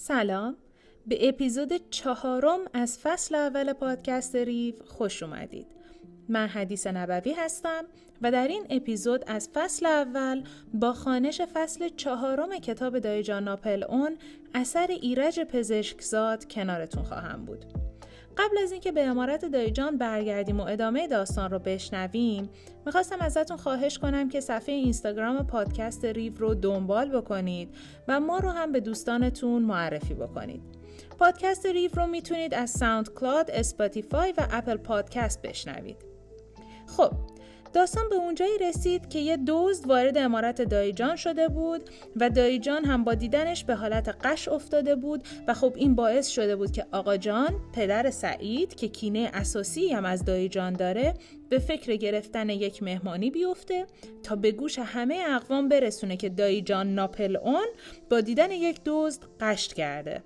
سلام. به اپیزود چهارم از فصل اول پادکست ریو خوش اومدید. من حدیث نبوی هستم و در این اپیزود از فصل اول با خانش فصل چهارم کتاب دایجان ناپل اون اثر ایرج پزشکزاد کنارتون خواهم بود. قبل از اینکه به امارت دایجان برگردیم و ادامه داستان رو بشنویم می‌خواستم ازتون خواهش کنم که صفحه اینستاگرام پادکست ریو رو دنبال بکنید و ما رو هم به دوستانتون معرفی بکنید. پادکست ریو رو می‌تونید از SoundCloud، Spotify و Apple Podcast بشنوید. خب داستان به اونجایی رسید که یه دزد وارد امارت دایی جان شده بود و دایی جان هم با دیدنش به حالت غش افتاده بود و خب این باعث شده بود که آقا جان پدر سعید که کینه اساسی هم از دایی جان داره به فکر گرفتن یک مهمانی بیفته تا به گوش همه اقوام برسونه که دایجان ناپل اون با دیدن یک دزد قشت کرده.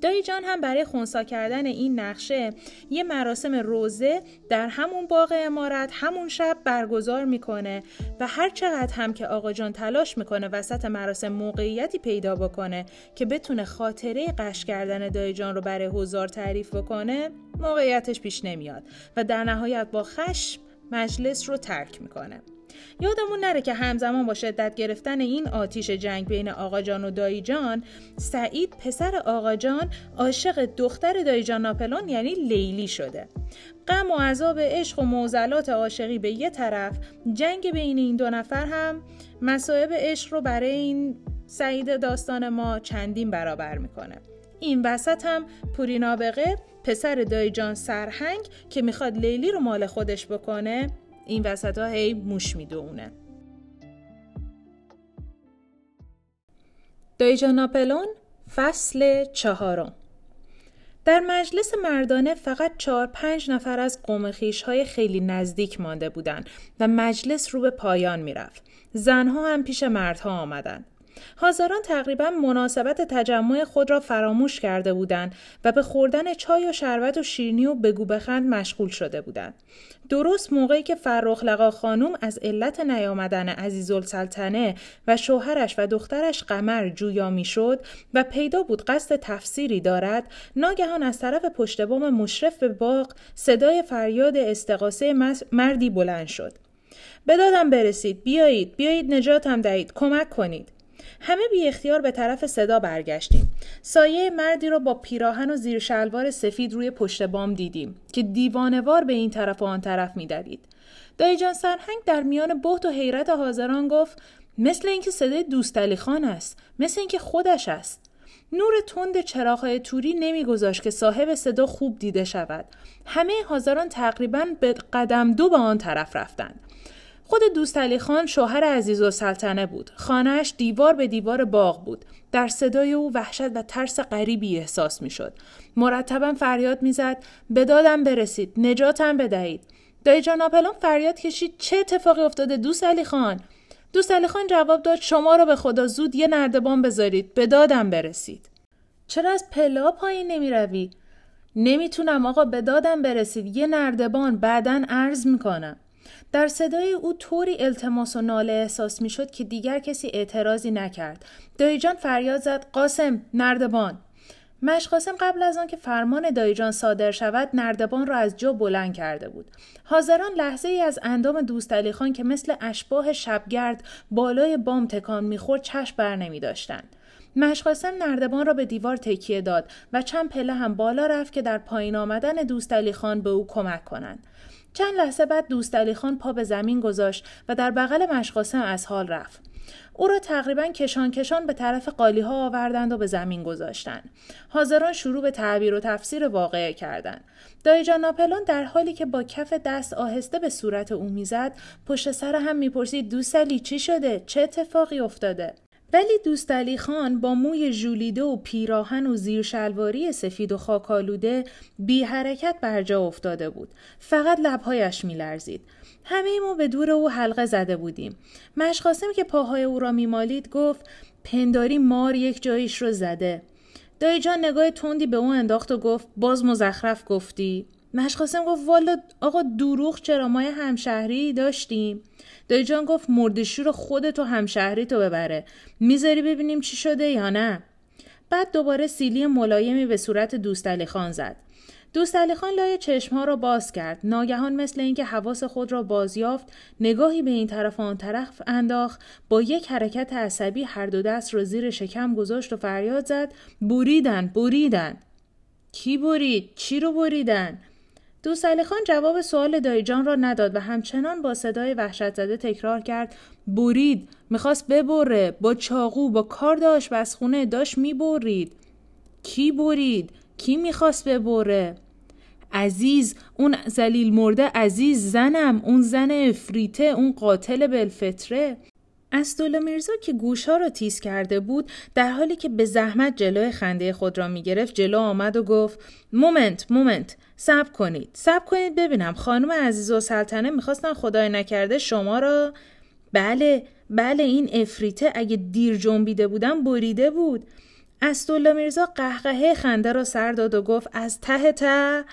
دایی جان هم برای خونسا کردن این نقشه یه مراسم روزه در همون باغ امارت همون شب برگزار می‌کنه و هر چقدر هم که آقا جان تلاش می‌کنه وسط مراسم موقعیتی پیدا بکنه که بتونه خاطره قش کردن دایی جان رو برای هزار تعریف بکنه موقعیتش پیش نمیاد و در نهایت با خشم مجلس رو ترک می‌کنه. یادمون نره که همزمان با شدت گرفتن این آتیش جنگ بین آقا جان و دایی جان سعید پسر آقا جان عاشق دختر دایی جان ناپلون یعنی لیلی شده. غم و عذاب عشق و موزلات عاشقی به یه طرف جنگ بین این دو نفر هم مسائب عشق رو برای این سعید داستان ما چندین برابر می‌کنه. این وسط هم پوری نابغه پسر دایجان سرهنگ که می‌خواد لیلی رو مال خودش بکنه این وسط ها هی موش می‌دونه دایجان ناپلون فصل چهارم در مجلس مردانه فقط چهار پنج نفر از قوم های خیلی نزدیک مانده بودند و مجلس رو به پایان می‌رفت. زنها هم پیش مردها آمدند. حاضران تقریبا مناسبت تجمع خود را فراموش کرده بودند و به خوردن چای و شربت و شیرینی و بگو بخند مشغول شده بودند. درست موقعی که فرخ لقا خانوم از علت نیامدن عزیزالسلطنه و شوهرش و دخترش قمر جویا می‌شد و پیدا بود قصد تفسیری دارد ناگهان از طرف پشت بام مشرف به باغ صدای فریاد استقاسه مردی بلند شد. به برسید بیایید بیایید نجاتم دهید کمک کنید. همه بی اختیار به طرف صدا برگشتیم. سایه مردی را با پیراهن و زیر شلوار سفید روی پشت بام دیدیم که دیوانوار به این طرف و آن طرف میدوید. دایجان سرهنگ در میان بحت و حیرت حاضران گفت مثل اینکه صدای دوست خان است مثل اینکه خودش است نور تند چراغهای توری نمیگذاشت که صاحب صدا خوب دیده شود همه حاضران تقریبا به قدم دو به آن طرف رفتند خود دوست علی خان شوهر عزیز و سلطنه بود. خانهش دیوار به دیوار باغ بود. در صدای او وحشت و ترس غریبی احساس می شد. مرتبا فریاد می‌زد به دادم برسید نجاتم بدهید دایی جان آپلون فریاد کشید چه اتفاقی افتاده دوست علی خان دوست علی خان جواب داد شما را به خدا زود یه نردبان بذارید به دادم برسید چرا از پلا پایین نمی روی؟ نمی‌تونم آقا به دادم برسید یه نردبان بعدا عرض می‌کنم در صدای او طوری التماس و ناله احساس می شد که دیگر کسی اعتراضی نکرد. دایجان فریاد زد قاسم نردبان مشقاسم قبل از آنکه فرمان دایجان صادر شود نردبان را از جا بلند کرده بود حاضران لحظه ای از اندام دوست علی خان که مثل اشباه شبگرد بالای بام تکان می‌خورد چشم بر نمی داشتند. مشقاسم نردبان را به دیوار تکیه داد و چند پله هم بالا رفت که در پایین آمدن دوست علی خان به او کمک کنند. چند لحظه بعد دوست علی خان پا به زمین گذاشت و در بغل مشقاسم از حال رفت. او را تقریبا کشان کشان به طرف قالی ها آوردند و به زمین گذاشتند. حاضران شروع به تعبیر و تفسیر واقعه کردند. دایجان ناپلون در حالی که با کف دست آهسته به صورت او می‌زد پشت سر هم می‌پرسید دوست علی چی شده چه اتفاقی افتاده ولی دوست علی خان با موی ژولیده و پیراهن و زیر شلواری سفید و خاکالوده بی حرکت بر جا افتاده بود. فقط لبهایش میلرزید. همه ما به دور او حلقه زده بودیم. مشقاسم که پاهای او را میمالید گفت پنداری مار یک جایش رو زده. دایی جان نگاه تندی به او انداخت و گفت باز مزخرف گفتی؟ مشقاسم گفت والا آقا دروغ چرا ما همشهری داشتیم دایی جان گفت مردشور خودتو همشهری تو ببره. می‌ذاری ببینیم چی شده یا نه؟ بعد دوباره سیلی ملایمی به صورت دوست خان زد. دوست علی خان لای چشمها را باز کرد. ناگهان مثل اینکه حواس خود را بازیافت نگاهی به این طرف آن طرف انداخت. با یک حرکت عصبی هر دو دست را زیر شکم گذاشت و فریاد زد. بریدن بریدن. کی برید؟ چی رو بریدن؟ دوست علی خان جواب سوال دایجان را نداد و همچنان با صدای وحشت زده تکرار کرد. برید می‌خواست ببره. با چاقو با کار داشت بسخونه داشت می‌برید. کی برید؟ کی می‌خواست ببره؟ عزیز اون زلیل مرده عزیز زنم اون زن افریته اون قاتل بلفتره اسدالله میرزا که گوشها را تیز کرده بود در حالی که به زحمت جلوی خنده خود را می‌گرفت جلو آمد و گفت moment moment صبر کنید صبر کنید ببینم خانم عزیزالسلطنه می‌خواستن خدای نکرده شما را بله بله این عفریته اگه دیر جنبیده بودم بریده بود. اسدالله میرزا قهقهه خنده را سر داد و گفت از ته ته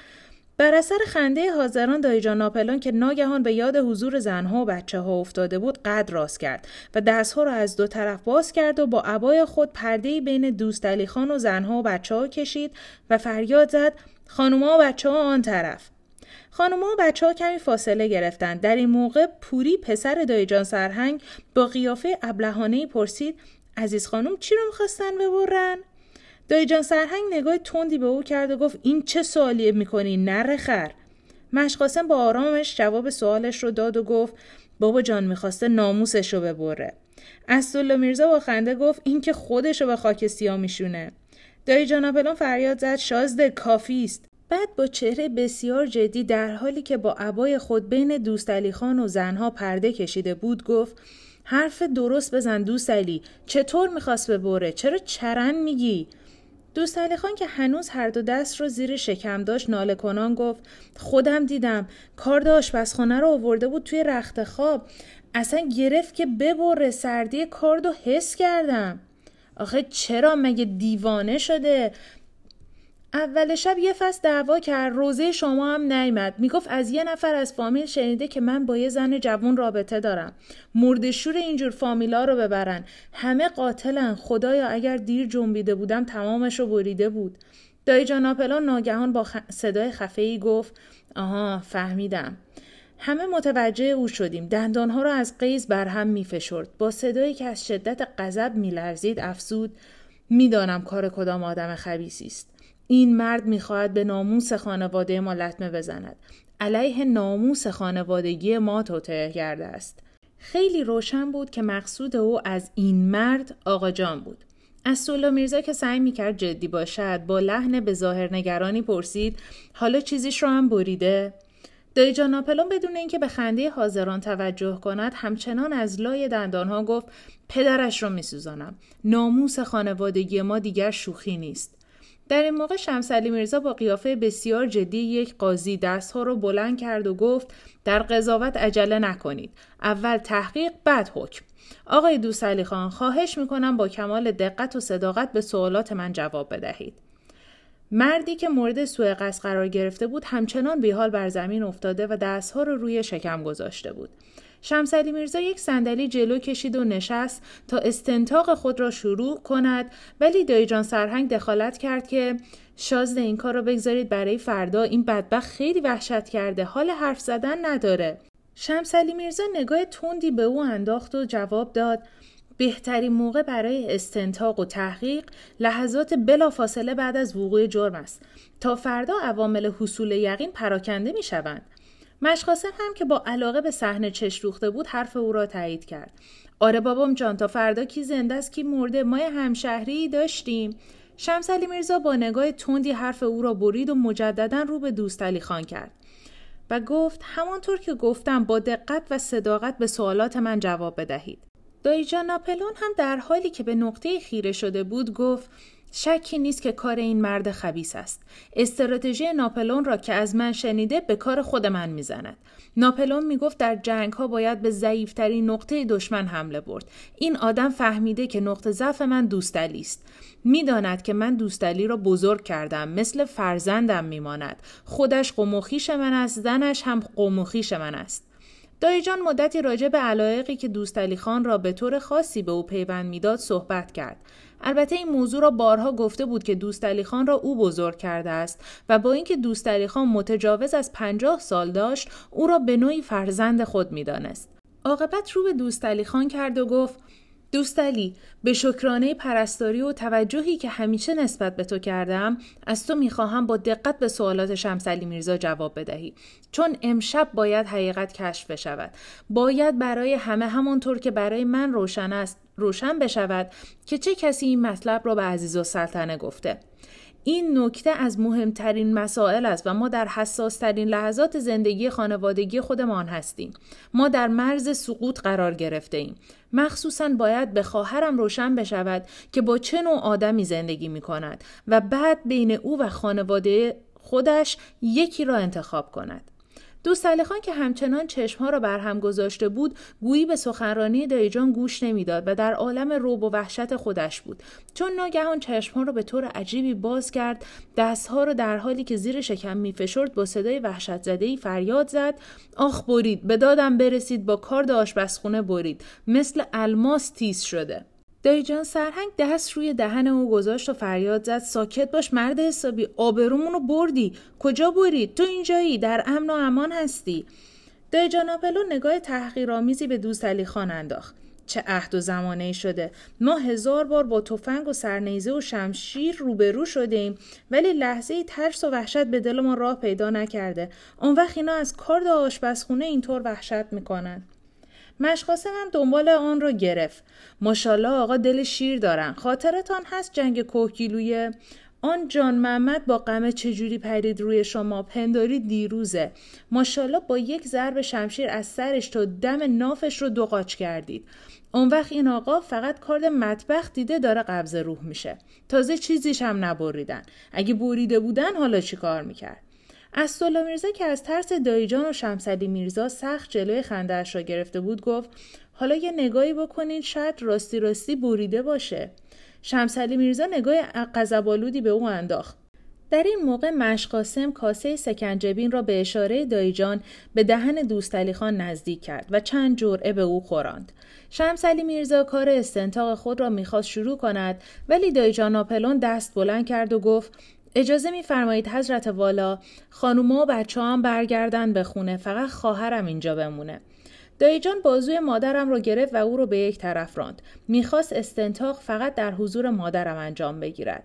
بر اثر خنده حاضران دایی جان ناپلئون که ناگهان به یاد حضور زنها و بچه ها افتاده بود قد راست کرد و دستها را از دو طرف باز کرد و با عبای خود پرده بین دوست علی خان و زنها و بچه ها کشید و فریاد زد خانوما و بچه ها آن طرف خانوما و بچه ها کمی فاصله گرفتند در این موقع پوری پسر دایجان سرهنگ با قیافه ابلهانه پرسید عزیز خانم چی رو می‌خواستن ببرن؟ دایجان سرهنگ نگاه تندی به او کرد و گفت این چه سوالیه می‌کنی؟ نره خر. مشقاسم با آرامش جواب سوالش رو داد و گفت بابا جان می‌خواسته ناموسش رو ببره. اسدالله میرزا با خنده گفت این که خودش رو به خاک سیاه میشونه. دایی جان فریاد زد شازده کافی است. بعد با چهره بسیار جدی در حالی که با عبای خود بین دوست علی خان و زنها پرده کشیده بود گفت حرف درست بزن دوست علی. چطور می‌خواست ببره؟ چرا چرن میگی؟ دوست علی خان که هنوز هر دو دست رو زیر شکم داشت ناله کنان گفت خودم دیدم کارد آشپزخانه رو آورده بود توی رخت خواب. اصلا گرفت که ببره سردی کارد حس کردم. آخه چرا مگه دیوانه شده؟ اول شب یه فصل دعوا کرد روزه شما هم نیمد می‌گفت از یه نفر از فامیل شنیده که من با یه زن جوون رابطه دارم. مردشور اینجور فامیلا رو ببرن. همه قاتلن. خدایا اگر دیر جنبیده بودم تمامش رو بریده بود. دایی جاناپلان ناگهان با صدای خفه گفت آها فهمیدم. همه متوجه او شدیم. دندانها را از قیز بر هم میفشرد. با صدایی که از شدت غضب میلرزید افزود می‌دانم کار کدام آدم خبیسی است. این مرد می‌خواهد به ناموس خانواده ما لطمه بزند. علیه ناموس خانوادگی ما توطعه کرده است. خیلی روشن بود که مقصود او از این مرد آقا جان بود. از سولا میرزا که سعی می‌کرد جدی باشد با لحن به ظاهر نگرانی پرسید حالا چیزیش رو هم بریده؟ دایی جان ناپلون بدون اینکه به خنده حاضران توجه کند همچنان از لای دندانها گفت پدرش رو میسوزانم. ناموس خانوادگی ما دیگر شوخی نیست. در این موقع شمسلی میرزا با قیافه بسیار جدی یک قاضی دستها رو بلند کرد و گفت در قضاوت عجله نکنید. اول تحقیق بعد حکم. آقای دوسلی خان خواهش می‌کنم با کمال دقت و صداقت به سوالات من جواب بدهید. مردی که مورد سوء قصد قرار گرفته بود همچنان بیحال بر زمین افتاده و دستها رو روی شکم گذاشته بود. شمسلی میرزا یک صندلی جلو کشید و نشست تا استنتاق خود را شروع کند. ولی دایجان سرهنگ دخالت کرد که شازده این کار را بگذارید برای فردا. این بدبخت خیلی وحشت کرده. حال حرف زدن نداره. شمسلی میرزا نگاه تندی به او انداخت و جواب داد بهترین موقع برای استنتاق و تحقیق لحظات بلافاصله بعد از وقوع جرم است. تا فردا عوامل حصول یقین پراکنده می شوند. مشقاسم هم که با علاقه به صحنه چش روخته بود حرف او را تایید کرد. آره بابام جان تا فردا کی زنده است کی مرده ما همشهری داشتیم. شمس علی میرزا با نگاه تندی حرف او را برید و مجددا رو به دوست علی خان کرد و گفت همانطور که گفتم با دقت و صداقت به سوالات من جواب بدهید. دایجان ناپلون هم در حالی که به نقطه خیره شده بود گفت شکی نیست که کار این مرد خبیس است. استراتژی ناپلون را که از من شنیده به کار خود من می‌زند. ناپلون می‌گفت در جنگ ها باید به ضعیفترین نقطه دشمن حمله برد. این آدم فهمیده که نقطه ضعف من دوستلی است. می‌داند که من دوستلی را بزرگ کردم مثل فرزندم میماند. خودش قموخیش من است زنش هم قموخیش من است. دایجان مدتی راجع به علایقی که دوستعلی خان را به طور خاصی به او پیوند می‌داد صحبت کرد البته این موضوع را بارها گفته بود که دوستعلی خان را او بزرگ کرده است و با اینکه دوستعلی خان متجاوز از پنجاه سال داشت او را به نوعی فرزند خود می‌دانست. عاقبت رو به دوستعلی خان کرد و گفت دوستعلی به شکرانه پرستاری و توجهی که همیشه نسبت به تو کردم از تو می‌خواهم با دقت به سوالات شمسلی میرزا جواب بدهی. چون امشب باید حقیقت کشف بشود باید برای همه همانطور که برای من روشن است روشن بشود که چه کسی این مطلب را به عزیز و سلطنه گفته این نکته از مهمترین مسائل است و ما در حساسترین لحظات زندگی خانوادگی خودمان هستیم. ما در مرز سقوط قرار گرفته ایم. مخصوصا باید به خواهرم روشن بشود که با چه نوع آدمی زندگی می کند و بعد بین او و خانواده خودش یکی را انتخاب کند. دوست خان که همچنان چشمها را بر هم گذاشته بود گویی به سخنرانی دایجان گوش نمی‌داد و در عالم روب و وحشت خودش بود. چون ناگهان چشمها را به طور عجیبی باز کرد دستها را در حالی که زیر شکم میفشرد با صدای وحشت زده فریاد زد. آخ برید. به دادم برسید. با کارد آشپزخونه برید. مثل الماس تیز شده. دایجان سرهنگ دست روی دهن او گذاشت و فریاد زد. ساکت باش مرد حسابی آبرومونو بردی. کجا برید تو اینجایی در امن و امان هستی. دایجان آپلو نگاه تحقیرآمیزی به دوست علی خان انداخت. چه عهد و زمانه شده. ما هزار بار با تفنگ و سرنیزه و شمشیر روبرو شده ایم ولی لحظه ای ترس و وحشت به دل ما راه پیدا نکرده. اون وقت اینا از کارد آشپزخونه اینطور وحشت می‌کنن. مشقاسم هم دنبال آن رو گرفت. ماشاءالله آقا دل شیر دارن. خاطرتان هست جنگ کوهگیلویه آن جان محمد با غم چجوری پرید روی شما؟ پنداری دیروزه. ماشاءالله با یک ضرب شمشیر از سرش تا دم نافش رو دوقاچ کردید. اون وقت این آقا فقط کارد مطبخ دیده داره قبض روح میشه. تازه چیزیش هم نبریدن. اگه بریده بودن حالا چی کار می‌کرد؟ اسدالله میرزا که از ترس دایجان و شمسلی میرزا سخت جلوی خندهاش را گرفته بود گفت حالا یه نگاهی بکنید شاید راستی راستی بریده باشه شمسلی میرزا نگاه قذبالودی به او انداخت در این موقع مشقاسم کاسه سکنجبین را به اشاره دایجان به دهن دوستعلی خان نزدیک کرد و چند جرعه به او خوراند. شمسلی میرزا کار استنتاق خود را می‌خواست شروع کند ولی دایجان آپلون دست بلند کرد و گفت اجازه میفرمایید حضرت والا خانوما و بچه هم برگردن به خونه فقط خواهرم اینجا بمونه دایجان بازوی مادرم رو گرفت و او رو به یک طرف راند می‌خواست استنتاق فقط در حضور مادرم انجام بگیرد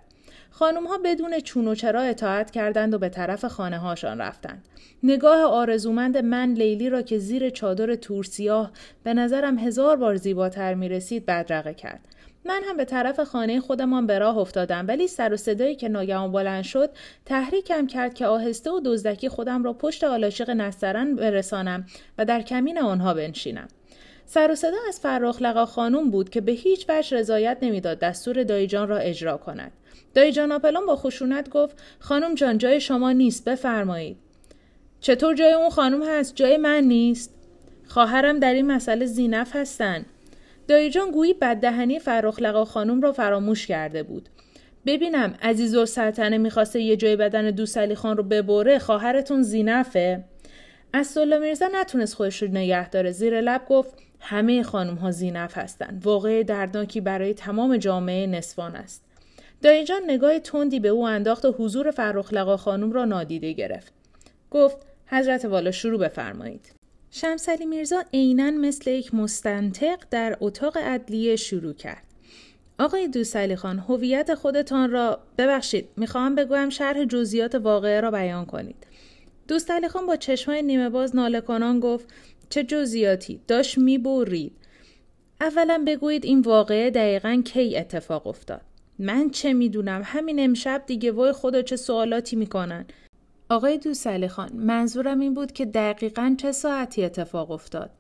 خانم ها بدون چون و چرا اطاعت کردند و به طرف خانه هاشان رفتند. نگاه آرزومند من لیلی را که زیر چادر تورسیاه به نظرم هزار بار زیباتر می رسید بدرقه کرد. من هم به طرف خانه خودمان به راه افتادم ولی سر و صدایی که ناگهان بلند شد تحریکم کرد که آهسته و دزدکی خودم را پشت آلاشق نسترن برسانم و در کمین آنها بنشینم. سر و صدا از لقا خانوم بود که به هیچ وجه رضایت نمی‌داد دستور دایجان را اجرا کند. دایجان آپلون با خشونت گفت خانم جان جای شما نیست بفرمایید. چطور جای اون خانم هست؟ جای من نیست. خواهرم در این مسئله زینف هستند دایجان گویی بددهنی فرخلقا خانم را فراموش کرده بود. ببینم عزیز و سلطنه می‌خواسته یه جای بدن دوست خان رو ببره خواهرتون زینفه؟ اسدالله میرزا نتونست خودش رو نگه داره. زیر لب گفت همه خانم ها زینف هستند واقع دردناکی برای تمام جامعه نسوان است. دایجان نگاه تندی به او انداخت و حضور فرخلقا خانم را نادیده گرفت. گفت حضرت والا شروع بفرمایید. شمسلی میرزا عینا مثل یک مستنطق در اتاق عدلیه شروع کرد. آقای دوستعلی خان هویت خودتان را ببخشید می‌خواهم بگویم شرح جزئیات واقعه را بیان کنید. دوستعلی خان با چشمای نیمه باز ناله کنان گفت چه جزئیاتی داشت می‌برید. اولا بگویید این واقعه دقیقا کی اتفاق افتاد. من چه می‌دونم همین امشب دیگه وای خدا چه سوالاتی می‌کنن آقای دوسلی خان منظورم این بود که دقیقا چه ساعتی اتفاق افتاد؟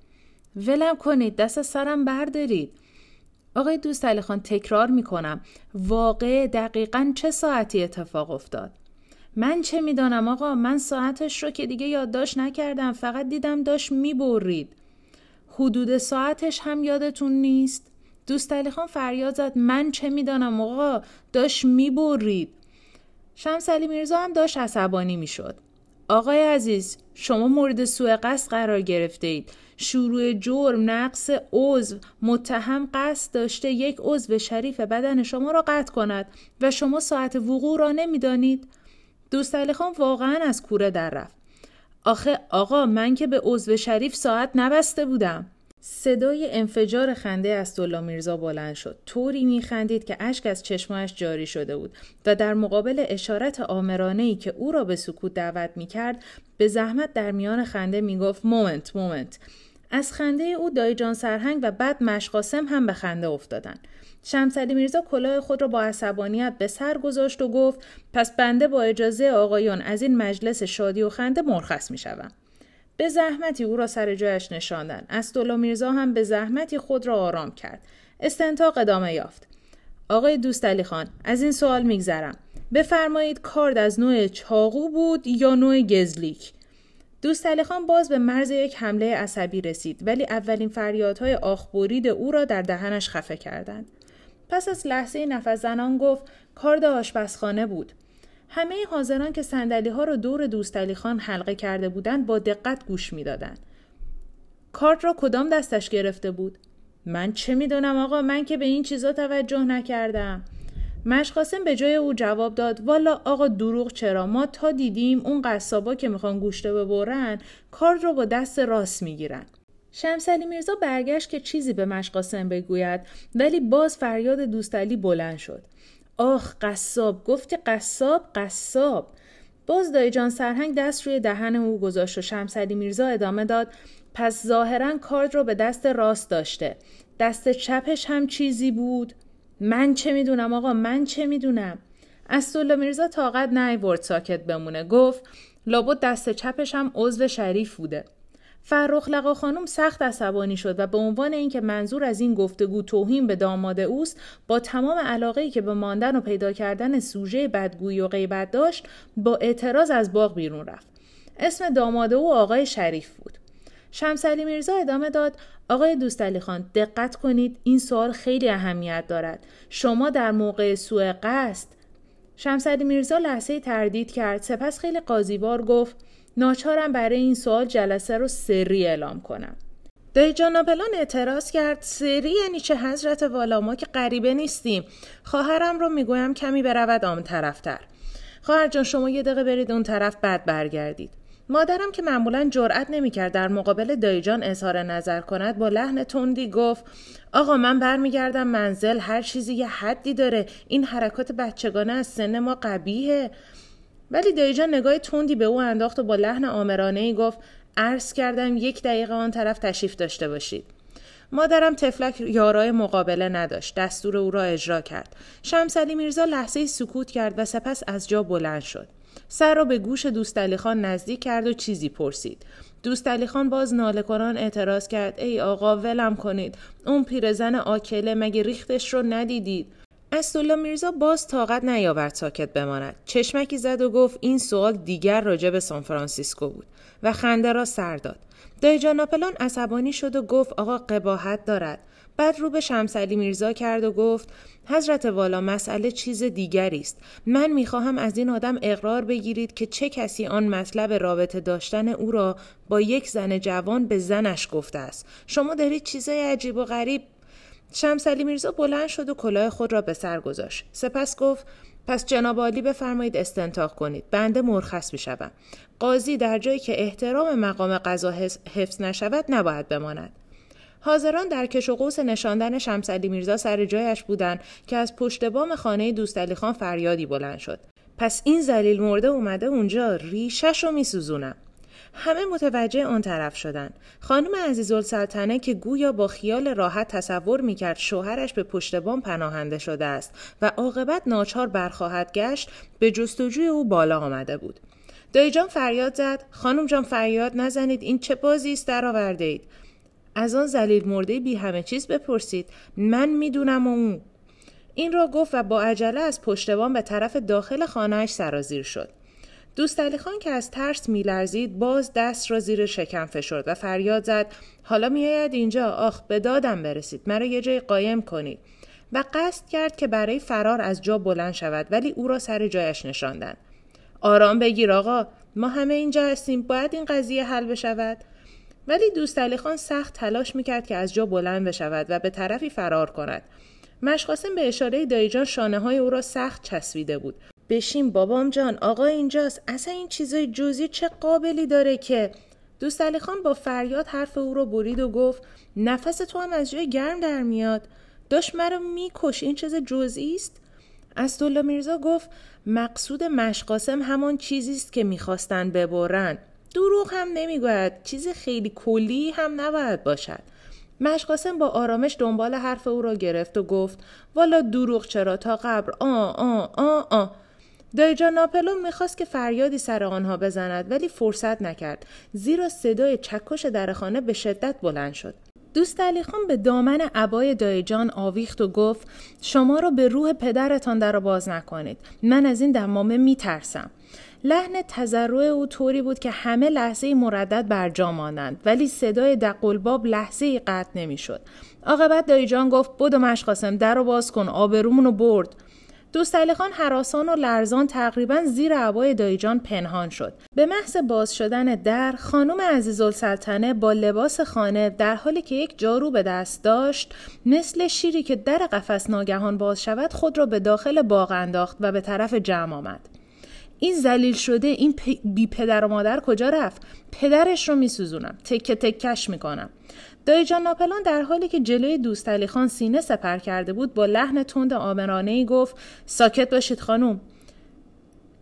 ولم کنید دست سرم بردارید. آقای دوستعلی خان تکرار می‌کنم واقع دقیقا چه ساعتی اتفاق افتاد؟ من چه می‌دانم آقا؟ من ساعتش رو که دیگه یادداشت نکردم فقط دیدم داشت می‌برید. حدود ساعتش هم یادتون نیست؟ دوستعلی خان فریاد زد من چه می‌دانم آقا؟ داشت می‌برید. شمس علی میرزا هم داشت عصبانی می‌شد. آقای عزیز شما مورد سوء قصد قرار گرفته اید شروع جرم نقص عضو متهم قصد داشته یک عضو شریف بدن شما را قطع کند و شما ساعت وقوع را نمی‌دانید. دوست علی خان واقعا از کوره در رفت. آخه آقا من که به عضو شریف ساعت نبسته بودم. صدای انفجار خنده از میرزا بلند شد. طوری میخندید که اشک از چشمایش جاری شده بود و در مقابل اشارت آمرانه ای که او را به سکوت دعوت می‌کرد به زحمت در میان خنده می‌گفت مومنت مومنت از خنده او دایجان سرهنگ و بعد مشقاسم هم به خنده افتادند. شمسلی میرزا کلاه خود را با عصبانیت به سر گذاشت و گفت پس بنده با اجازه آقایان از این مجلس شادی و خنده مرخص می شوم. به زحمتی او را سر جایش نشاندن. اسدالله میرزا هم به زحمتی خود را آرام کرد. استنتاق ادامه یافت. آقای دوست علی خان از این سوال میگذرم. بفرمایید کارد از نوع چاقو بود یا نوع گزلیک؟ دوست علی خان باز به مرز یک حمله عصبی رسید ولی اولین فریادهای آخبورید او را در دهنش خفه کردند. پس از لحظه نفس زنان گفت کارد آشپزخانه بود. همه حاضران که سندلی ها را دور دوست خان حلقه کرده بودند با دقت گوش می‌دادند. کارت را کدام دستش گرفته بود؟ من چه می‌دونم آقا من که به این چیزا توجه نکردم. مشقاسم به جای او جواب داد والا آقا دروغ چرا ما تا دیدیم اون قصابا که می‌خوان گوشته ببرن کارت رو با دست راست می‌گیرن شمسلی میرزا برگشت که چیزی به مشقاسم بگوید ولی باز فریاد دوستعلی بلند شد آخ قصاب گفتی قصاب قصاب. باز دایجان سرهنگ دست روی دهن او گذاشت و شمسلی میرزا ادامه داد پس ظاهرا کارد رو به دست راست داشته. دست چپش هم چیزی بود. من چه می‌دونم آقا؟ من چه می‌دونم؟ اسدالله میرزا طاقت نیورد ساکت بمونه. گفت لابد دست چپش هم عضو شریف بوده. فرخ لقا خانم سخت عصبانی شد و به عنوان اینکه منظور از این گفتگو توهین به داماد اوست با تمام علاقه که به ماندن و پیدا کردن سوژه بدگویی و غیبت داشت با اعتراض از باغ بیرون رفت. اسم داماد او آقای شریف بود. شمسلی میرزا ادامه داد آقای دوستعلی خان دقت کنید این سوال خیلی اهمیت دارد. شما در موقع سوء قصد شمسلی میرزا لحظه تردید کرد سپس خیلی قاضیوار گفت ناچارم برای این سوال جلسه رو سری اعلام کنم. دای جانابلان اعتراض کرد سری یعنی چه حضرت والا ما که غریبه نیستیم. خواهرم رو می‌گویم کمی برود آن طرفتر خواهر جان شما یه دقیقه برید اون طرف بعد برگردید. مادرم که معمولا جرأت نمی‌کرد در مقابل دایجان اظهار نظر کند با لحن تندی گفت آقا من برمیگردم منزل هر چیزی یه حدی داره. این حرکات بچگانه از سن ما قبیهه ولی دایجان نگاه تندی به او انداخت و با لحن آمرانه ای گفت عرض کردم یک دقیقه آن طرف تشریف داشته باشید. مادرم تفلک یارای مقابله نداشت دستور او را اجرا کرد. شمسلی میرزا لحظه سکوت کرد و سپس از جا بلند شد. سر را به گوش دوست خان نزدیک کرد و چیزی پرسید. دوست خان باز ناله کنان اعتراض کرد ای آقا ولم کنید. اون پیرزن آکله مگه ریختش رو ندیدید؟ اسدالله میرزا باز طاقت نیاورد ساکت بماند. چشمکی زد و گفت این سوال دیگر راجع به سان فرانسیسکو بود و خنده را سر داد. دایجان ناپلان عصبانی شد و گفت آقا قباحت دارد. بعد رو به شمسلی میرزا کرد و گفت حضرت والا مسئله چیز دیگری است. من می‌خواهم از این آدم اقرار بگیرید که چه کسی آن مطلب رابطه داشتن او را با یک زن جوان به زنش گفته است. شما دارید چیزای عجیب و غریب شمسلی میرزا بلند شد و کلاه خود را به سر گذاشت. سپس گفت پس جناب عالی بفرمایید استنتاق کنید. بنده مرخص می‌شوم. قاضی در جایی که احترام مقام قضا حفظ نشود نباید بماند. حاضران در کش و قوس نشاندن شمسلی میرزا سر جایش بودند که از پشت بام خانه دوست خان فریادی بلند شد. پس این زلیل مرده اومده اونجا ریشش رو میسوزونم. همه متوجه آن طرف شدند. خانم عزیزالسلطنه که گویا با خیال راحت تصور می‌کرد شوهرش به پشت پناهنده شده است و عاقبت ناچار برخواهد گشت به جستجوی او بالا آمده بود. دایجان فریاد زد. خانم جان فریاد نزنید. این چه بازی است؟ درآورده اید. از آن زلیل مرده بی همه چیز بپرسید. من می‌دونم و اون این را گفت و با عجله از پشتبان به طرف داخل خانهاش سرازیر شد. دوست علی خان که از ترس میلرزید باز دست را زیر شکم فشرد و فریاد زد. حالا میآید اینجا. آخ به دادم برسید. مرا یه جای قایم کنید و قصد کرد که برای فرار از جا بلند شود ولی او را سر جایش نشاندند. آرام بگیر آقا. ما همه اینجا هستیم. باید این قضیه حل بشود. ولی دوست علی خان سخت تلاش می‌کرد که از جا بلند بشود و به طرفی فرار کند. مشقاسم به اشاره دایجان شانه های او را سخت چسبیده بود. بشین بابام جان آقا اینجاست. اصلا این چیزای جزئی چه قابلی داره که؟ دوست علی خان با فریاد حرف او را برید و گفت نفس تو هم از جای گرم در میاد. داشت مرا میکش. این چیز جزئی است؟ اسدالله میرزا گفت مقصود مشقاسم همان چیزی است که می‌خواستند ببرند دروغ هم نمی‌گوید. چیز خیلی کلی هم نباید باشد. مشقاسم با آرامش دنبال حرف او را گرفت و گفت والا دروغ چرا تا قبر؟ آ آ آ آ دایجان ناپلون می‌خواست که فریادی سر آنها بزند ولی فرصت نکرد. زیرا صدای چکش در خانه به شدت بلند شد. دوست علی خان به دامن عبای دایجان آویخت و گفت شما رو به روح پدرتان در باز نکنید. من از این دمامه میترسم. لحن تذرع او طوری بود که همه لحظه مردد بر جا مانند ولی صدای دقلباب لحظه قطع نمی‌شد. عاقبت دایجان گفت بدو مشقاسم در رو باز کن آبرومون رو برد. دوست خان حراسان و لرزان تقریبا زیر عبای دایجان پنهان شد. به محض باز شدن در خانم عزیزالسلطنه با لباس خانه در حالی که یک جارو به دست داشت مثل شیری که در قفس ناگهان باز شود خود را به داخل باغ انداخت و به طرف جمع آمد. این زلیل شده این بی پدر و مادر کجا رفت پدرش رو میسوزونم تکه تکش می‌کنم دایجان ناپلان در حالی که جلوی دوست علی خان سینه سپر کرده بود با لحن تند آمرانه ای گفت ساکت باشید خانوم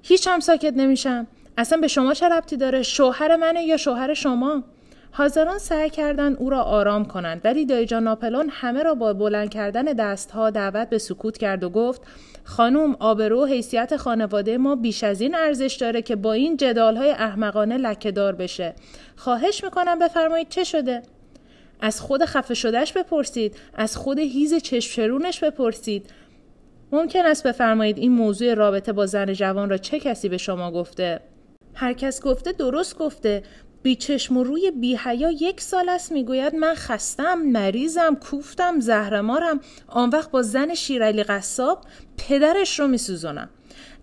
هیچ هم ساکت نمیشم. اصلا به شما چه ربطی داره؟ شوهر منه یا شوهر شما? حاضران سعی کردند او را آرام کنند ولی دایجان ناپلون همه را با بلند کردن دستها دعوت به سکوت کرد و گفت خانم آبرو حیثیت خانواده ما بیش از این ارزش داره که با این جدال های احمقانه لکهدار بشه. خواهش می‌کنم بفرمایید چه شده؟ از خود خفه شدهش بپرسید از خود هیز چشم بپرسید. ممکن است بفرمایید این موضوع رابطه با زن جوان را چه کسی به شما گفته؟ هر کس گفته درست گفته. بیچشم و روی بیحیا یک سال است می‌گوید من خستم مریضم کوفتم زهرمارم. آن وقت با زن شیرالی قصاب پدرش رو میسوزونم.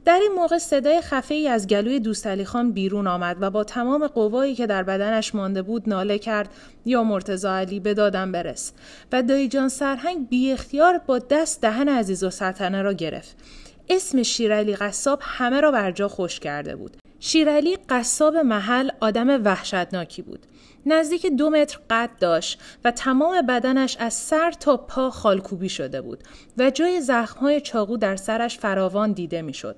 در این موقع صدای خفه ای از گلوی دوست خان بیرون آمد و با تمام قوایی که در بدنش مانده بود ناله کرد یا مرتزا علی به دادم برس و دایجان سرهنگ بی اختیار با دست دهن عزیز و سلطنه را گرفت اسم شیرالی قصاب همه را بر جا خوش کرده بود شیرالی قصاب محل آدم وحشتناکی بود. نزدیک دو متر قد داشت و تمام بدنش از سر تا پا خالکوبی شده بود و جای زخمهای چاقو در سرش فراوان دیده می‌شد.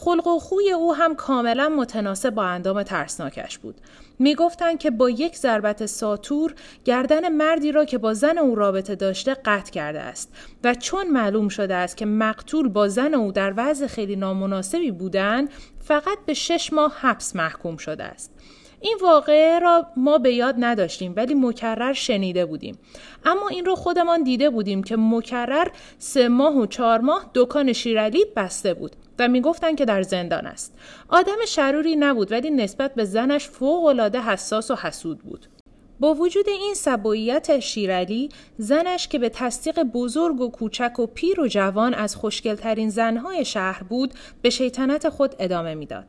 خلق و خوی او هم کاملا متناسب با اندام ترسناکش بود. می‌گفتند که با یک ضربت ساتور گردن مردی را که با زن او رابطه داشته قطع کرده است و چون معلوم شده است که مقتول با زن او در وضع خیلی نامناسبی بودند فقط به شش ماه حبس محکوم شده است. این واقعه را ما به یاد نداشتیم ولی مکرر شنیده بودیم اما این رو خودمان دیده بودیم که مکرر سه ماه و چهار ماه دکان شیرالی بسته بود و می‌گفتند که در زندان است. آدم شروری نبود ولی نسبت به زنش فوق العاده حساس و حسود بود. با وجود این سبویت شیرالی زنش که به تصدیق بزرگ و کوچک و پیر و جوان از خوشگلترین زنهای شهر بود به شیطنت خود ادامه می‌داد.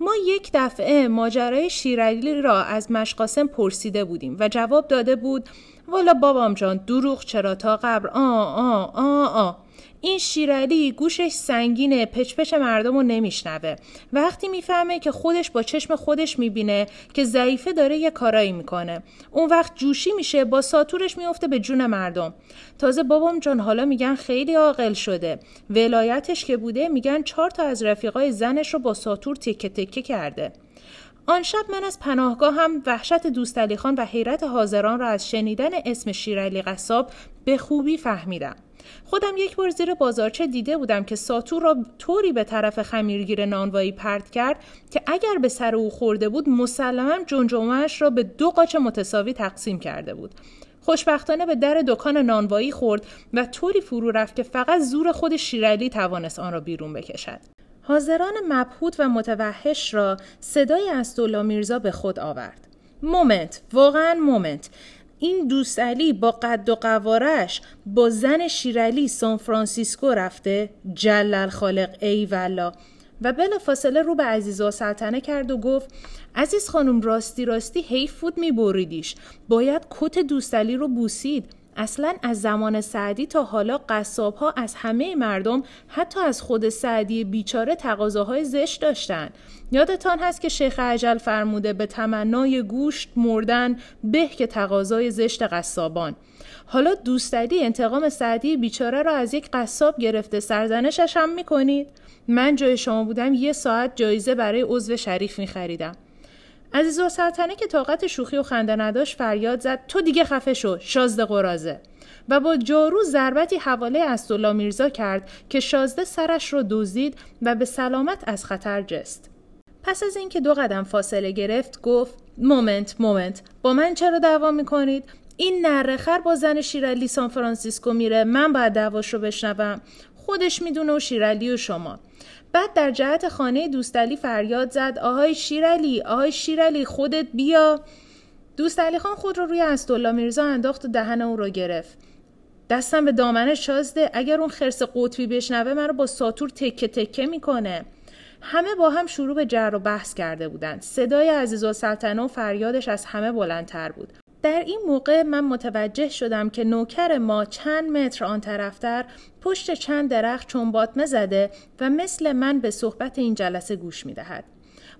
ما یک دفعه ماجرای شیرالی را از مشقاسم پرسیده بودیم و جواب داده بود والا بابام جان دروغ چرا تا قبر؟ آ آ آ آ. این شیرالی گوشش سنگینه پچ مردم رو نمیشنوه. وقتی می‌فهمه که خودش با چشم خودش می‌بینه که ضعیفه داره یه کارایی می‌کنه. اون وقت جوشی میشه با ساتورش میفته به جون مردم. تازه بابام جان حالا میگن خیلی عاقل شده. ولایتش که بوده میگن چهار تا از رفیقای زنش رو با ساتور تکه تکه کرده. آن شب من از پناهگاه هم وحشت دوست خان و حیرت حاضران را از شنیدن اسم شیرالی قصاب به خوبی فهمیدم. خودم یک بار زیر بازارچه دیده بودم که ساتور را طوری به طرف خمیرگیر نانوایی پرت کرد که اگر به سر او خورده بود مسلما جنجمهاش را به دو قاچ متساوی تقسیم کرده بود. خوشبختانه به در دکان نانوایی خورد و طوری فرو رفت که فقط زور خود شیرالی توانست آن را بیرون بکشد. حاضران مبهوت و متوحش را صدای اسدالله میرزا به خود آورد. moment واقعا moment. این دوستعلی با قد و قوارش با زن شیرالی سان فرانسیسکو رفته جل الخالق ای والله و بلافاصله رو به عزیزا سلطنه کرد و گفت عزیز خانم راستی راستی حیف بود میبریدیش. باید کت دوستعلی رو بوسید. اصلا از زمان سعدی تا حالا قصاب ها از همه مردم حتی از خود سعدی بیچاره تقاضاهای زشت داشتن. یادتان هست که شیخ عجل فرموده به تمنای گوشت مردن به که تقاضای زشت قصابان. حالا دوستدی انتقام سعدی بیچاره را از یک قصاب گرفته سرزنشش هم می‌کنید؟ من جای شما بودم یه ساعت جایزه برای عضو شریف میخریدم. عزیز و سلطنه که طاقت شوخی و خنده نداشت فریاد زد تو دیگه خفه شو شازده قرازه. و با جارو ضربتی حواله اسدالله میرزا کرد که شازده سرش رو دزدید و به سلامت از خطر جست. پس از اینکه دو قدم فاصله گرفت گفت moment moment با من چرا دعوا می‌کنید؟ این نره‌خر با زن شیرالی سان فرانسیسکو میره من باید دعواش رو بشنوم. خودش می‌دونه و شیرالی و شما. بعد در جهت خانه دوستعلی فریاد زد آهای شیرالی آهای شیرالی خودت بیا. دوستعلی خان خود رو روی اسدالله میرزا انداخت و دهن او رو گرفت. دستم به دامنش شازده اگر اون خرس قطبی بشنوه من رو با ساتور تکه تکه می‌کنه. همه با هم شروع به جر و بحث کرده بودند. صدای عزیز و سلطنه و فریادش از همه بلندتر بود. در این موقع من متوجه شدم که نوکر ما چند متر آن طرفتر پشت چند درخت چنباتمه زده و مثل من به صحبت این جلسه گوش می دهد.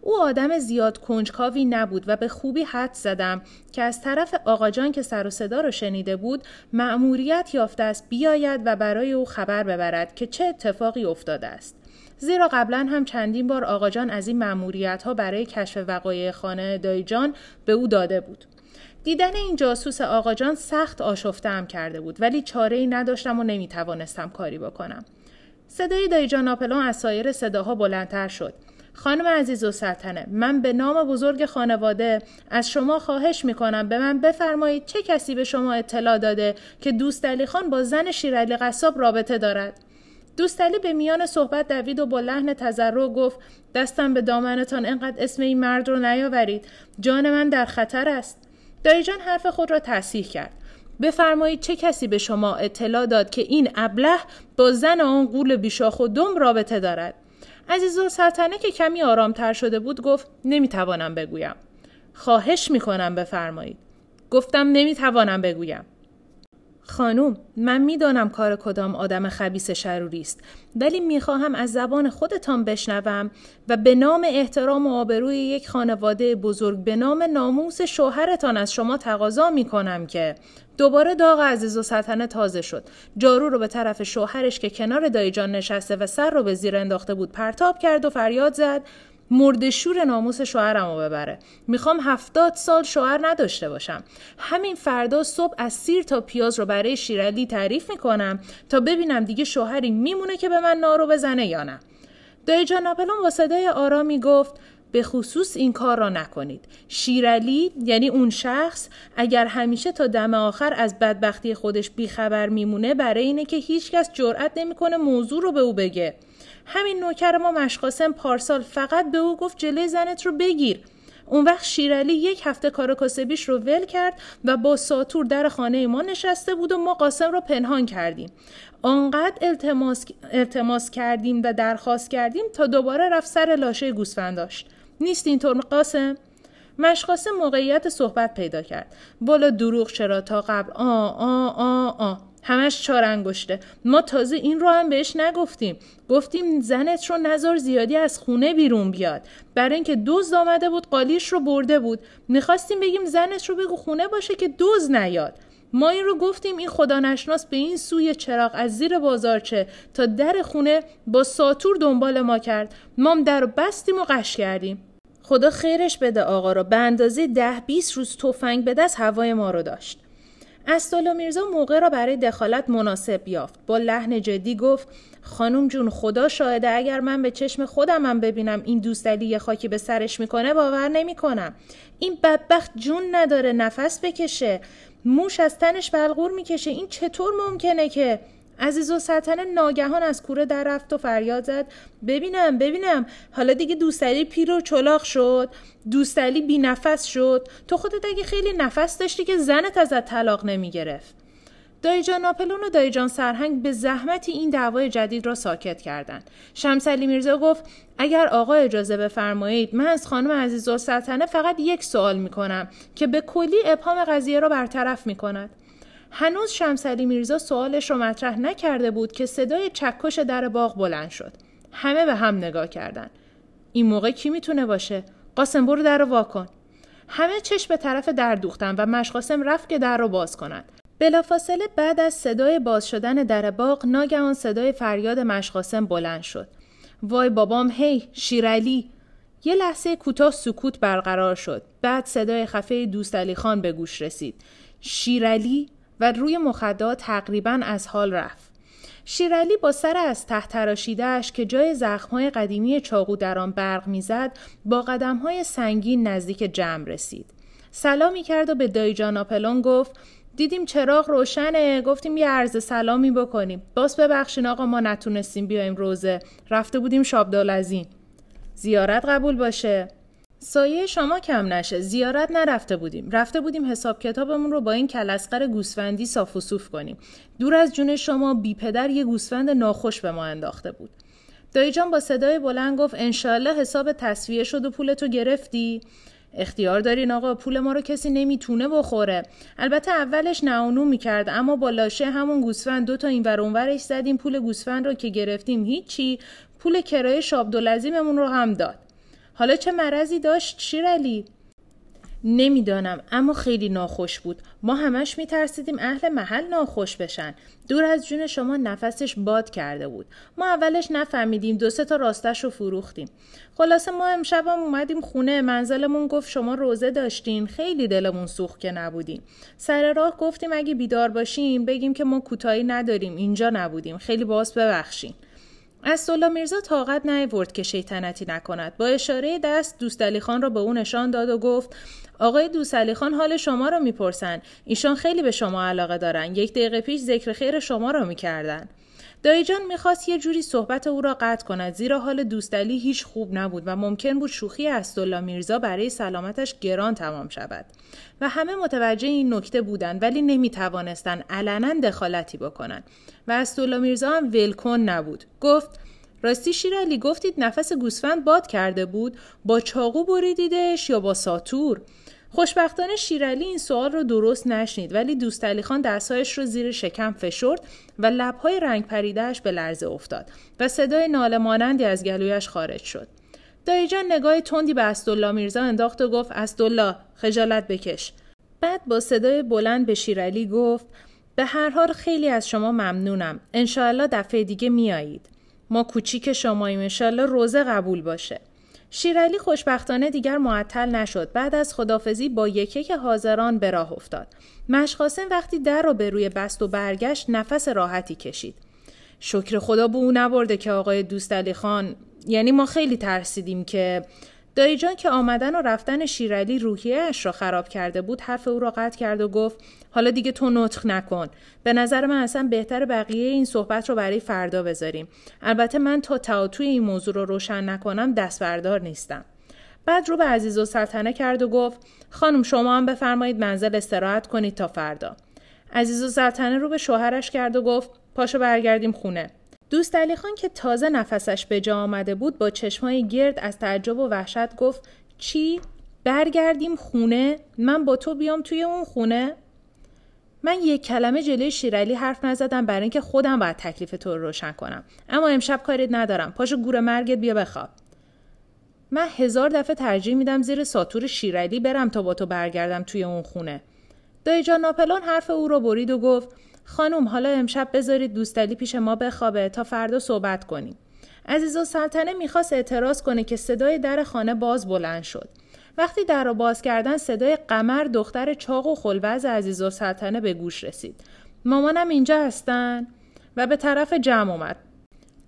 او آدم زیاد کنجکاوی نبود و به خوبی حد زدم که از طرف آقاجان که سر و صدا را شنیده بود مأموریت یافته است بیاید و برای او خبر ببرد که چه اتفاقی افتاده است. زیرا قبلا هم چندین بار آقاجان از این مأموریت ها برای کشف وقایع خانه دایجان به او داده بود. دیدن این جاسوس آقاجان سخت آشفتم کرده بود ولی چاره ای نداشتم و نمی توانستم کاری بکنم. صدای دایجان آپلون از سایر صداها بلندتر شد. خانم عزیز و سلطنه من به نام بزرگ خانواده از شما خواهش می کنم به من بفرمایید چه کسی به شما اطلاع داده که دوست علی خان با زن شیرالی قصاب رابطه دارد دوستعلی به میان صحبت دوید و با لحن تذرع گفت دستم به دامنتان انقدر اسم این مرد رو نیاورید جان من در خطر است دایجان حرف خود را تصحیح کرد. بفرمایید چه کسی به شما اطلاع داد که این ابله با زن آن قول بیشاخ و دم رابطه دارد؟ عزیز سلطنه که کمی آرامتر شده بود گفت نمی‌توانم بگویم. خواهش می‌کنم بفرمایید. گفتم نمی‌توانم بگویم. خانوم من می‌دانم کار کدام آدم خبیس شروری است ولی می‌خواهم از زبان خودتان بشنوم و به نام احترام و آبروی یک خانواده بزرگ به نام ناموس شوهرتان از شما تقاضا می‌کنم که دوباره داغ عزیز و سلطنه تازه شد. جارو رو به طرف شوهرش که کنار دایجان نشسته و سر رو به زیر انداخته بود پرتاب کرد و فریاد زد. مردشور ناموس شوهرم ببره می‌خوام هفتاد سال شوهر نداشته باشم همین فردا صبح از سیر تا پیاز رو برای شیرالی تعریف می‌کنم تا ببینم دیگه شوهری میمونه که به من نارو بزنه یا نه دایجان ناپلون با صدای آرامی گفت به خصوص این کار را نکنید. شیرالی یعنی اون شخص اگر همیشه تا دم آخر از بدبختی خودش بیخبر میمونه برای اینه که هیچکس جرأت نمی‌کنه موضوع رو به او بگه. همین نوکر ما مشقاسم پارسال فقط به او گفت جلوی زنت رو بگیر. اون وقت شیرالی یک هفته کار کاسبیش رو ول کرد و با ساتور در خانه ما نشسته بود و ما قاسم رو پنهان کردیم. آنقدر التماس, التماس کردیم و درخواست کردیم تا دوباره رفت سر لاشه گوسفند داشت. نیست اینطور قاسم؟ مشقاسم موقعیت صحبت پیدا کرد. بالا دروغ چرا تا قبل؟ آ آ آ آ. همش چهار انگشته. ما تازه این رو هم بهش نگفتیم. گفتیم زنت رو نظر زیادی از خونه بیرون بیاد. برای اینکه دوز آمده بود قالیش رو برده بود. می‌خواستیم بگیم زنت رو بگو خونه باشه که دوز نیاد. ما این رو گفتیم این خدا نشناس به این سوی چراغ از زیر بازارچه تا در خونه با ساتور دنبال ما کرد. مام در رو بستیم و قش کردیم. خدا خیرش بده آقا را به اندازه ده 20 روز تفنگ به دست هوای ما رو داشت. استالا میرزا موقع را برای دخالت مناسب یافت. با لحن جدی گفت خانم جون خدا شاهده اگر من به چشم خودمم ببینم این دوستلی یه خاکی به سرش می‌کنه باور نمی‌کنم. این بدبخت جون نداره نفس بکشه. موش از تنش بلغور می‌کشه. این چطور ممکنه که عزیز و سلطنه ناگهان از کوره در رفت و فریاد زد. ببینم ببینم. حالا دیگه دوستعلی پیر و چلاق شد. دوستعلی بی نفس شد. تو خودت اگه خیلی نفس داشتی که زنت ازت طلاق نمی گرفت دایجان ناپلون و دایجان سرهنگ به زحمتی این دعوای جدید را ساکت کردند. شمسلی میرزا گفت اگر آقا اجازه بفرمایید من از خانم عزیزالسلطنه فقط یک سوال می کنم که به کلی ابهام قضیه را برطرف می کند. هنوز شمسلی میرزا سوالش را مطرح نکرده بود که صدای چکش در باغ بلند شد. همه به هم نگاه کردند. این موقع کی می‌تونه باشه؟ قاسم برو در رو واکن. همه چشم به طرف در دوختن و مشقاسم رفت که در رو باز کند. بلافاصله بعد از صدای باز شدن در باغ ناگهان صدای فریاد مشقاسم بلند شد. وای بابام هی شیرالی یه لحظه کوتاه سکوت برقرار شد. بعد صدای خفه دوست علی خان به گوش رسید. شیرالی و روی مخدات تقریبا از حال رفت. شیرالی با سر از تحت تراشیدهش که جای زخمهای قدیمی چاقو در آن برق می‌زد با قدمهای سنگین نزدیک جمع رسید. سلامی کرد و به دایجان آپلون گفت دیدیم چراغ روشنه گفتیم یه عرض سلامی بکنیم باز ببخشین آقا ما نتونستیم بیایم روزه رفته بودیم شابدالعظیم زیارت قبول باشه سایه شما کم نشه. زیارت نرفته بودیم. رفته بودیم حساب کتابمون رو با این کلسقر گوسفندی صاف و صوف کنیم. دور از جون شما بی پدر یه گوسفند ناخوش به ما انداخته بود. دایجان با صدای بلند گفت انشالله حساب تصویه شد و پولتو گرفتی. اختیار دارین آقا پول ما رو کسی نمی‌تونه بخوره. البته اولش نعانو می‌کرد اما با لاشه همون گوسفند دو تا این ور اونورش زدیم. پول گوسفند رو که گرفتیم هیچی. پول کرایه شابدالعظیممون رو هم داد. حالا چه مرضی داشت شیرالی؟ نمی‌دانم اما خیلی ناخوش بود. ما همش میترسیدیم اهل محل ناخوش بشن. دور از جون شما نفسش باد کرده بود. ما اولش نفهمیدیم دو سه تا راستش رو فروختیم. خلاصه ما امشب هم اومدیم خونه منزلمون گفت شما روزه داشتین خیلی دلمون سوخت که نبودیم. سر راه گفتیم اگه بیدار باشیم بگیم که ما کوتاهی نداریم اینجا نبودیم. خیلی باز ببخشین. اسدالله میرزا طاقت نیورد که شیطنتی نکند. با اشاره دست دوست خان را به او نشان داد و گفت آقای دوست خان حال شما را می‌پرسن. ایشان خیلی به شما علاقه دارن. یک دقیقه پیش ذکر خیر شما را می‌کردن. دایجان می‌خواست یه جوری صحبت او را قطع کند زیرا حال دوستعلی هیچ خوب نبود و ممکن بود شوخی اسدالله میرزا برای سلامتش گران تمام شود. و همه متوجه این نکته بودند ولی نمی‌توانستند علنا دخالتی بکنند. و اسدالله میرزا هم ولکن نبود. گفت راستی شیرالی گفتید نفس گوسفند باد کرده بود با چاقو بریدیدش یا با ساتور؟ خوشبختانه شیرالی این سوال رو درست نشنید ولی دوست علی خان دستهایش رو زیر شکم فشرد و لبهای رنگ پریدهش به لرزه افتاد و صدای ناله مانندی از گلویش خارج شد. دایجان نگاه تندی به اسدالله میرزا انداخت و گفت اسدالله خجالت بکش. بعد با صدای بلند به شیرالی گفت به هر حال خیلی از شما ممنونم. انشاءالله دفعه دیگه میایید. ما کوچیک شماییم انشاءالله روزه قبول باشه. شیرالی خوشبختانه دیگر معطل نشد. بعد از خدافزی با یکی که حاضران به راه افتاد. مشقاسم وقتی در را به روی بست و برگشت نفس راحتی کشید. شکر خدا به او نبرده که آقای دوست خان. یعنی ما خیلی ترسیدیم که دایی جان که آمدن و رفتن شیرالی روحیهاش را خراب کرده بود حرف او را قطع کرد و گفت حالا دیگه تو نطق نکن. به نظر من اصلا بهتر بقیه این صحبت رو برای فردا بذاریم. البته من تا تعاطوی این موضوع رو روشن نکنم دست بردار نیستم. بعد رو به عزیز و سلطنه کرد و گفت خانم شما هم بفرمایید منزل استراحت کنید تا فردا. عزیز و سلطنه رو به شوهرش کرد و گفت پاشو برگردیم خونه. دوست علی خان که تازه نفسش به جا آمده بود با چشمای گرد از تعجب و وحشت گفت چی؟ برگردیم خونه؟ من با تو بیام توی اون خونه؟ من یک کلمه جلوی شیرالی حرف نزدم برای اینکه خودم باید تکلیف تو رو روشن کنم اما امشب کاریت ندارم پاشو گور مرگت بیا بخواب من هزار دفعه ترجیح میدم زیر ساتور شیرالی برم تا با تو برگردم توی اون خونه دایجان ناپلون حرف او رو برید و گفت خانم حالا امشب بذارید دوستلی پیش ما بخوابه تا فردا صحبت کنیم. عزیز و سلطنه می‌خواست اعتراض کنه که صدای در خانه باز بلند شد. وقتی در را باز کردن صدای قمر دختر چاق و خلوز عزیز و سلطنه به گوش رسید. مامانم اینجا هستن؟ و به طرف جمع اومد.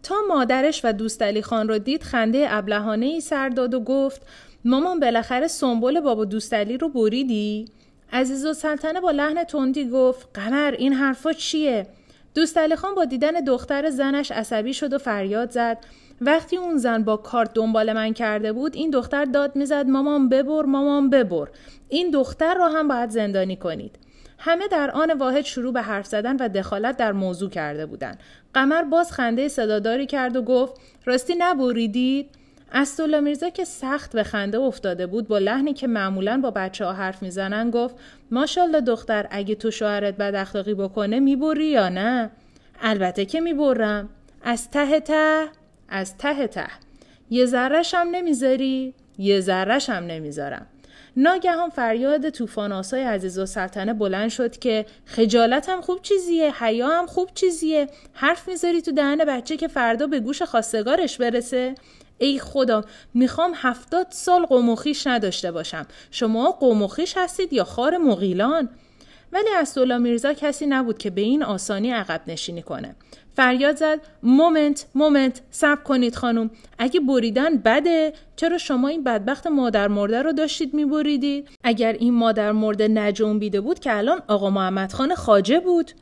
تا مادرش و دوستعلی خان رو دید خنده ابلهانه ای سر داد و گفت مامان بالاخره سنبول بابا دوستعلی رو بریدی؟ عزیز و سلطنه با لحن تندی گفت قمر این حرفا چیه؟ دوست خان با دیدن دختر زنش عصبی شد و فریاد زد. وقتی اون زن با کارت دنبال من کرده بود این دختر داد می‌زد مامان ببر مامان ببر این دختر رو هم باید زندانی کنید. همه در آن واحد شروع به حرف زدن و دخالت در موضوع کرده بودند. قمر باز خنده صداداری کرد و گفت راستی نبریدید؟ استولا میرزا که سخت به خنده افتاده بود با لحنی که معمولا با بچه ها حرف می‌زنن گفت ماشالله دختر اگه تو شوهرت بد اخلاقی بکنه می‌بری یا نه؟ البته که می‌برم. از ته ته؟ از ته ته. یه ذرهش هم نمی‌ذاری؟ یه ذرهش هم نمی‌ذارم. ناگهان فریاد طوفان آسای عزیز و سلطنه بلند شد که خجالت هم خوب چیزیه حیا هم خوب چیزیه حرف می‌ذاری تو دهن بچه که فردا به گوش خواستگارش برسه؟ ای خدا می‌خوام هفتاد سال قومخیش نداشته باشم. شما قومخیش هستید یا خار مغیلان؟ ولی اسدالله میرزا کسی نبود که به این آسانی عقب نشینی کنه. فریاد زد مومنت مومنت صبر کنید خانم. اگه بریدن بده چرا شما این بدبخت مادر مرده رو داشتید میبریدید؟ اگر این مادر مرده نجنبیده بود که الان آقا محمد خان خاجه بود.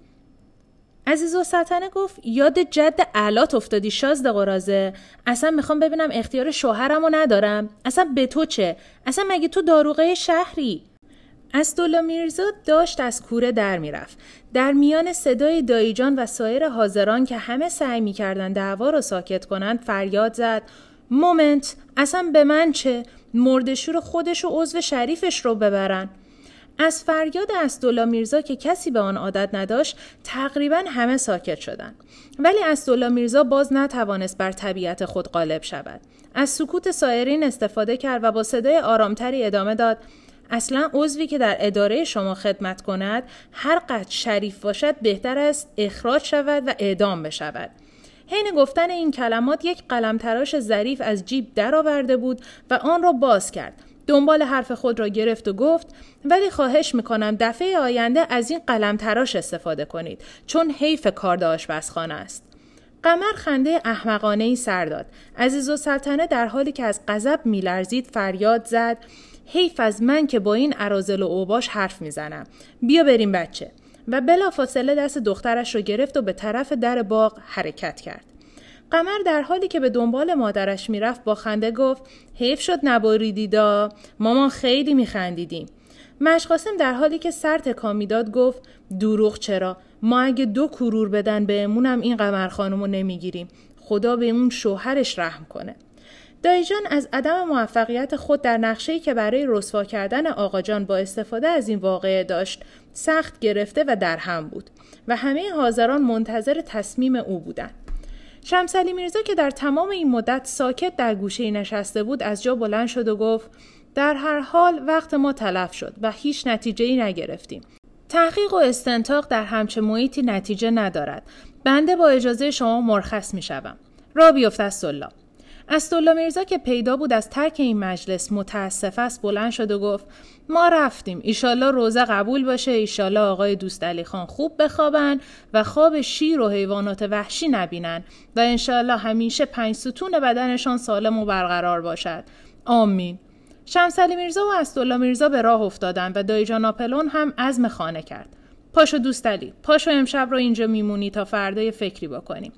عزیز و سلطنه گفت یاد جد علات افتادی شازده قرازه اصلا می‌خوام ببینم اختیار شوهرم رو ندارم. اصلا به تو چه؟ اصلا مگه تو داروغه شهری؟ اسدالله میرزا داشت از کوره در می‌رفت. در میان صدای دایجان و سایر حاضران که همه سعی می‌کردن دعوا رو ساکت کنند فریاد زد. مومنت اصلا به من چه؟ مردشور خودش و عضو شریفش رو ببرن. از فریاد اسدالله میرزا که کسی به آن عادت نداشت تقریبا همه ساکت شدند. ولی اسدالله میرزا باز نتوانست بر طبیعت خود غالب شود. از سکوت سایرین استفاده کرد و با صدای آرامتری ادامه داد اصلا عضوی که در اداره شما خدمت کند هر قد شریف باشد بهتر است اخراج شود و اعدام بشود. حین گفتن این کلمات یک قلم تراش ظریف از جیب درآورده بود و آن را باز کرد. دنبال حرف خود را گرفت و گفت ولی خواهش می‌کنم دفعه آینده از این قلم تراش استفاده کنید چون حیف کارد آشپزخانه است. قمر خنده احمقانه ای سر داد. عزیز و سلطنه در حالی که از غضب میلرزید فریاد زد حیف از من که با این عرازل و اوباش حرف می‌زنم. بیا بریم بچه. و بلافاصله دست دخترش رو گرفت و به طرف در باغ حرکت کرد. قمر در حالی که به دنبال مادرش می‌رفت با خنده گفت حیف شد نباریدیدا مامان خیلی میخندیدیم. مشقاسم در حالی که سر تکان می‌داد گفت دروغ چرا؟ ما اگه دو کرور بدن بهمونم این قمر خانم نمی‌گیریم. خدا به اون شوهرش رحم کنه. دایجان از عدم موفقیت خود در نقشه‌ای که برای رسوا کردن آقاجان با استفاده از این واقعه داشت سخت گرفته و در هم بود و همه حاضران منتظر تصمیم او بودند. شمسلی میرزا که در تمام این مدت ساکت در گوشه نشسته بود از جا بلند شد و گفت در هر حال وقت ما تلف شد و هیچ نتیجه ای نگرفتیم. تحقیق و استنتاق در همچه محیطی نتیجه ندارد. بنده با اجازه شما مرخص می شوم. را بیفت از سلا. اسدالله میرزا که پیدا بود از ترک این مجلس متاسف است بلند شد و گفت ما رفتیم. ایشالله روزه قبول باشه. ایشالله آقای دوست علی خان خوب بخوابن و خواب شیر و حیوانات وحشی نبینن و انشالله همیشه پنج ستون بدنشان سالم و برقرار باشد. آمین. شمسلی میرزا و اسدالله میرزا به راه افتادند و دایجان آپلون هم عزم خانه کرد. پاشو دوست علی پاشو امشب رو اینجا میمونی تا فردای فکری بکنیم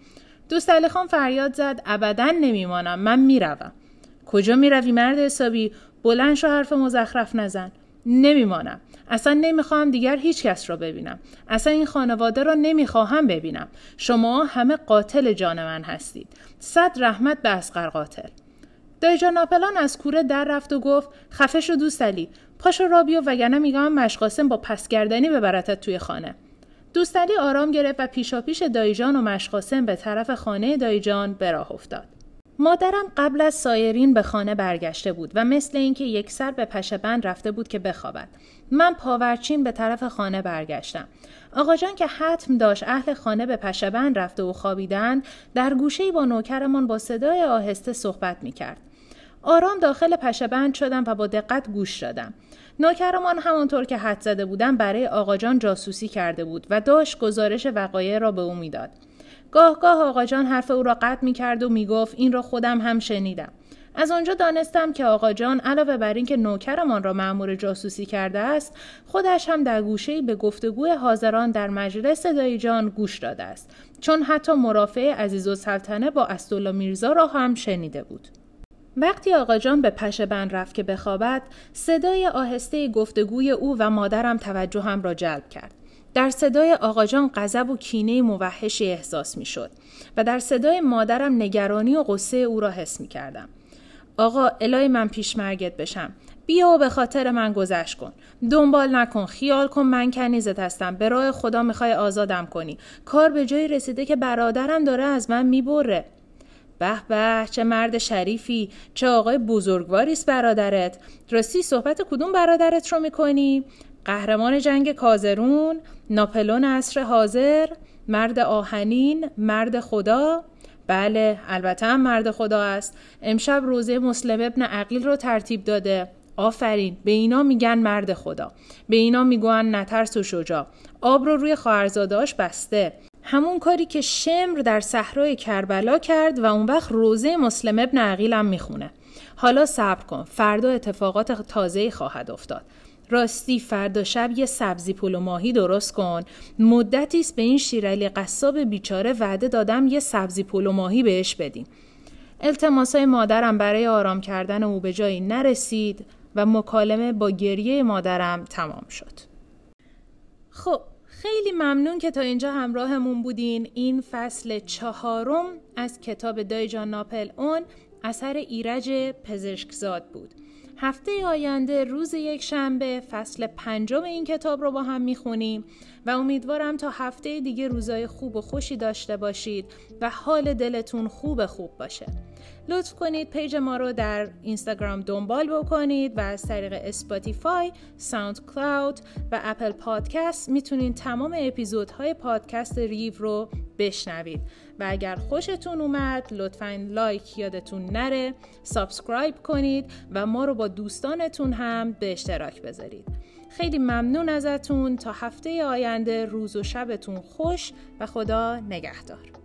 دوست علی خان فریاد زد ابدا نمیمانم من می‌روم. کجا می‌روی مرد حسابی؟ بلند شو حرف مزخرف نزن. نمیمانم. اصلا نمی‌خواهم دیگر هیچ کس را ببینم. اصلا این خانواده را نمی‌خواهم ببینم. شما همه قاتل جان من هستید. صد رحمت به اسقر قاتل. دایجان ناپلان از کوره در رفت و گفت خفه شو دوست علی. پاشو رابیو وگرنه میگم مشقاسم با پسگردنی ببرتت توی خانه. دوستعلی آرام گرفت و پیشاپیش دایجان و مشقاسم به طرف خانه دایجان به راه افتاد. مادرم قبل از سایرین به خانه برگشته بود و مثل اینکه یک سر به پشبند رفته بود که بخوابد. من پاورچین به طرف خانه برگشتم. آقا جان که حتم داشت اهل خانه به پشبند رفته و خوابیدند در گوشه با نوکرمان با صدای آهسته صحبت می کرد. آرام داخل پشبند شدم و با دقت گوش دادم. نوکرمان همانطور که حد زده بودم برای آقاجان جاسوسی کرده بود و داشت گزارش وقایع را به او می‌داد. گاه گاه آقاجان حرف او را قطع می کرد و می گفت این را خودم هم شنیدم. از آنجا دانستم که آقاجان علاوه بر اینکه نوکرمان را مأمور جاسوسی کرده است خودش هم در گوشه به گفتگوی حاضران در مجلس دایجان گوش داده است چون حتی مرافع عزیز و سلطنه با اسدالله میرزا را هم شنیده بود وقتی آقا جان به پشه بند رفت که بخوابد صدای آهسته گفتگوی او و مادرم توجهم را جلب کرد در صدای آقاجان غضب و کینه موحشی احساس می شد و در صدای مادرم نگرانی و قصه او را حس می کردم. آقا الهی من پیشمرگت بشم. بیا و به خاطر من گذشت کن. دنبال نکن. خیال کن من کنیزت هستم. به راه خدا می‌خوای آزادم کنی. کار به جایی رسیده که برادرم داره از من می‌بره. به به چه مرد شریفی. چه آقای بزرگواریست برادرت. راستی صحبت کدوم برادرت رو می‌کنی؟ قهرمان جنگ کازرون ناپلون عصر حاضر مرد آهنین مرد خدا. بله البته هم مرد خدا است. امشب روزه مسلم ابن عقیل رو ترتیب داده. آفرین به اینا میگن مرد خدا. به اینا میگن نترس و شجاع. آب رو روی خواهرزاداش بسته. همون کاری که شمر در صحرای کربلا کرد و اون وقت روزه مسلم ابن عقیل هم می‌خونه. حالا صبر کن فردا اتفاقات تازه خواهد افتاد. راستی فردا شب یه سبزی پول و ماهی درست کن. مدتی است به این شیرعلی قصاب بیچاره وعده دادم یه سبزی پول و ماهی بهش بدیم التماسای مادرم برای آرام کردن او به جایی نرسید و مکالمه با گریه مادرم تمام شد. خب خیلی ممنون که تا اینجا همراهمون بودین. این فصل چهارم از کتاب دایی جان ناپلئون اثر ایرج پزشکزاد بود. هفته آینده روز یکشنبه فصل پنجم این کتاب رو با هم می‌خونیم و امیدوارم تا هفته دیگه روزای خوب و خوشی داشته باشید و حال دلتون خوب خوب باشه. لطف کنید page ما رو در اینستاگرام دنبال بکنید و از طریق Spotify، SoundCloud و Apple Podcast می‌تونید تمام اپیزودهای پادکست ریو رو بشنوید. و اگر خوشتون اومد لطفا لایک یادتون نره subscribe کنید و ما رو با دوستانتون هم به اشتراک بذارید. خیلی ممنون ازتون. تا هفته آینده روز و شبتون خوش و خدا نگهدار.